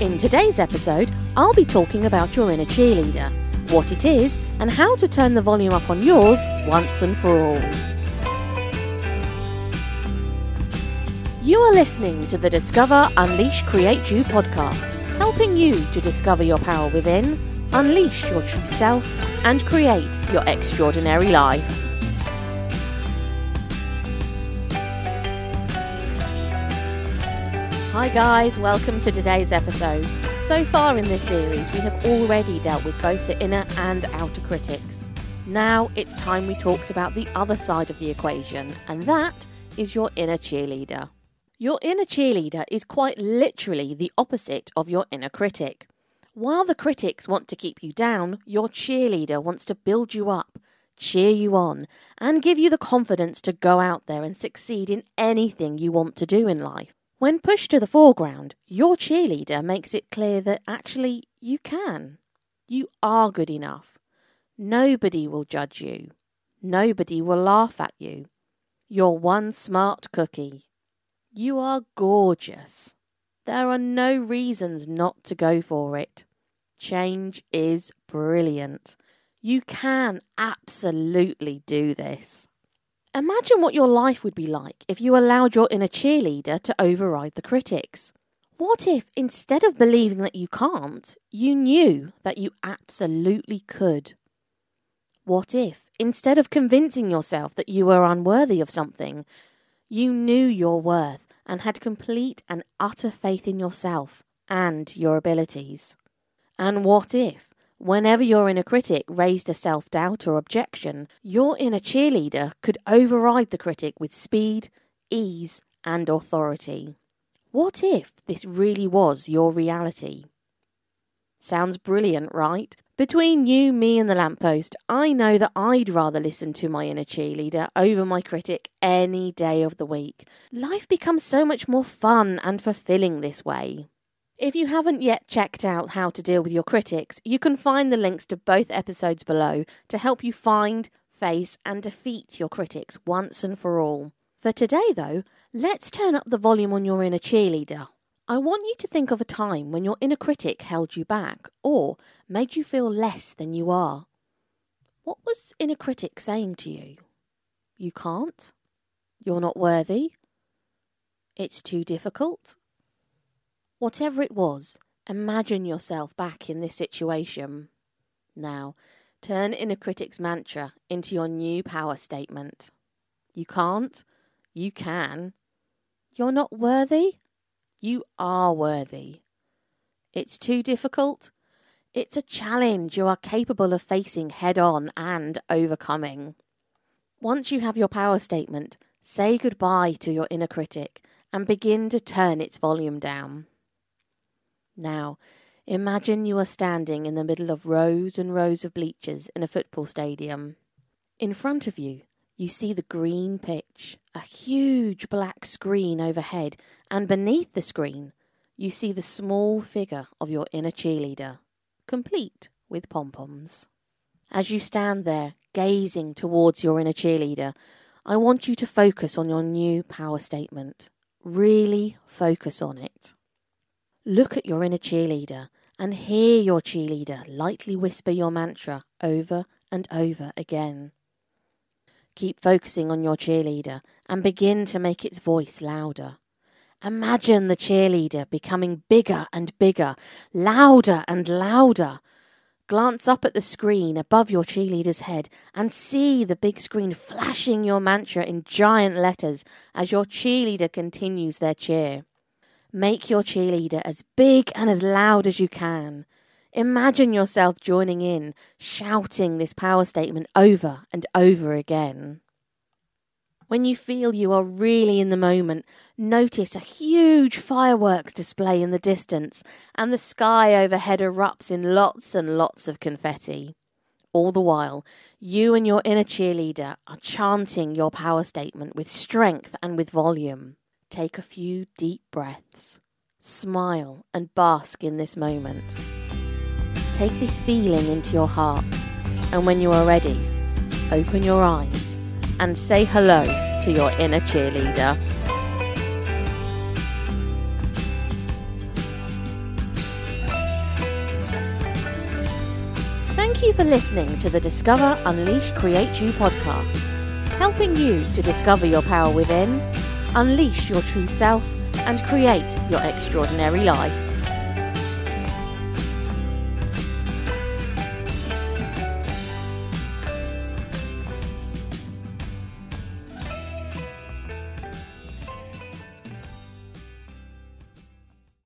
In today's episode, I'll be talking about your inner cheerleader, what it is, and how to turn the volume up on yours once and for all. You are listening to the Discover, Unleash, Create You podcast, helping you to discover your power within, unleash your true self, and create your extraordinary life. Hi, guys, welcome to today's episode. So far in this series, we have already dealt with both the inner and outer critics. Now it's time we talked about the other side of the equation, and that is your inner cheerleader. Your inner cheerleader is quite literally the opposite of your inner critic. While the critics want to keep you down, your cheerleader wants to build you up, cheer you on, and give you the confidence to go out there and succeed in anything you want to do in life. When pushed to the foreground, your cheerleader makes it clear that actually you can. You are good enough. Nobody will judge you. Nobody will laugh at you. You're one smart cookie. You are gorgeous. There are no reasons not to go for it. Change is brilliant. You can absolutely do this. Imagine what your life would be like if you allowed your inner cheerleader to override the critics. What if, instead of believing that you can't, you knew that you absolutely could? What if, instead of convincing yourself that you were unworthy of something, you knew your worth and had complete and utter faith in yourself and your abilities? And what if, Whenever your inner critic raised a self doubt or objection, your inner cheerleader could override the critic with speed, ease, and authority. What if this really was your reality? Sounds brilliant, right? Between you, me, and the lamppost, I know that I'd rather listen to my inner cheerleader over my critic any day of the week. Life becomes so much more fun and fulfilling this way. If you haven't yet checked out how to deal with your critics, you can find the links to both episodes below to help you find, face, and defeat your critics once and for all. For today, though, let's turn up the volume on your inner cheerleader. I want you to think of a time when your inner critic held you back or made you feel less than you are. What was inner critic saying to you? You can't? You're not worthy? It's too difficult? Whatever it was, imagine yourself back in this situation. Now, turn inner critic's mantra into your new power statement. You can't, you can. You're not worthy, you are worthy. It's too difficult, it's a challenge you are capable of facing head on and overcoming. Once you have your power statement, say goodbye to your inner critic and begin to turn its volume down. Now, imagine you are standing in the middle of rows and rows of bleachers in a football stadium. In front of you, you see the green pitch, a huge black screen overhead, and beneath the screen, you see the small figure of your inner cheerleader, complete with pom poms. As you stand there, gazing towards your inner cheerleader, I want you to focus on your new power statement. Really focus on it. Look at your inner cheerleader and hear your cheerleader lightly whisper your mantra over and over again. Keep focusing on your cheerleader and begin to make its voice louder. Imagine the cheerleader becoming bigger and bigger, louder and louder. Glance up at the screen above your cheerleader's head and see the big screen flashing your mantra in giant letters as your cheerleader continues their cheer. Make your cheerleader as big and as loud as you can. Imagine yourself joining in, shouting this power statement over and over again. When you feel you are really in the moment, notice a huge fireworks display in the distance, and the sky overhead erupts in lots and lots of confetti. All the while, you and your inner cheerleader are chanting your power statement with strength and with volume. Take a few deep breaths. Smile and bask in this moment. Take this feeling into your heart, and when you are ready, open your eyes and say hello to your inner cheerleader. Thank you for listening to the Discover, Unleash, Create You podcast, helping you to discover your power within unleash your true self, and create your extraordinary life.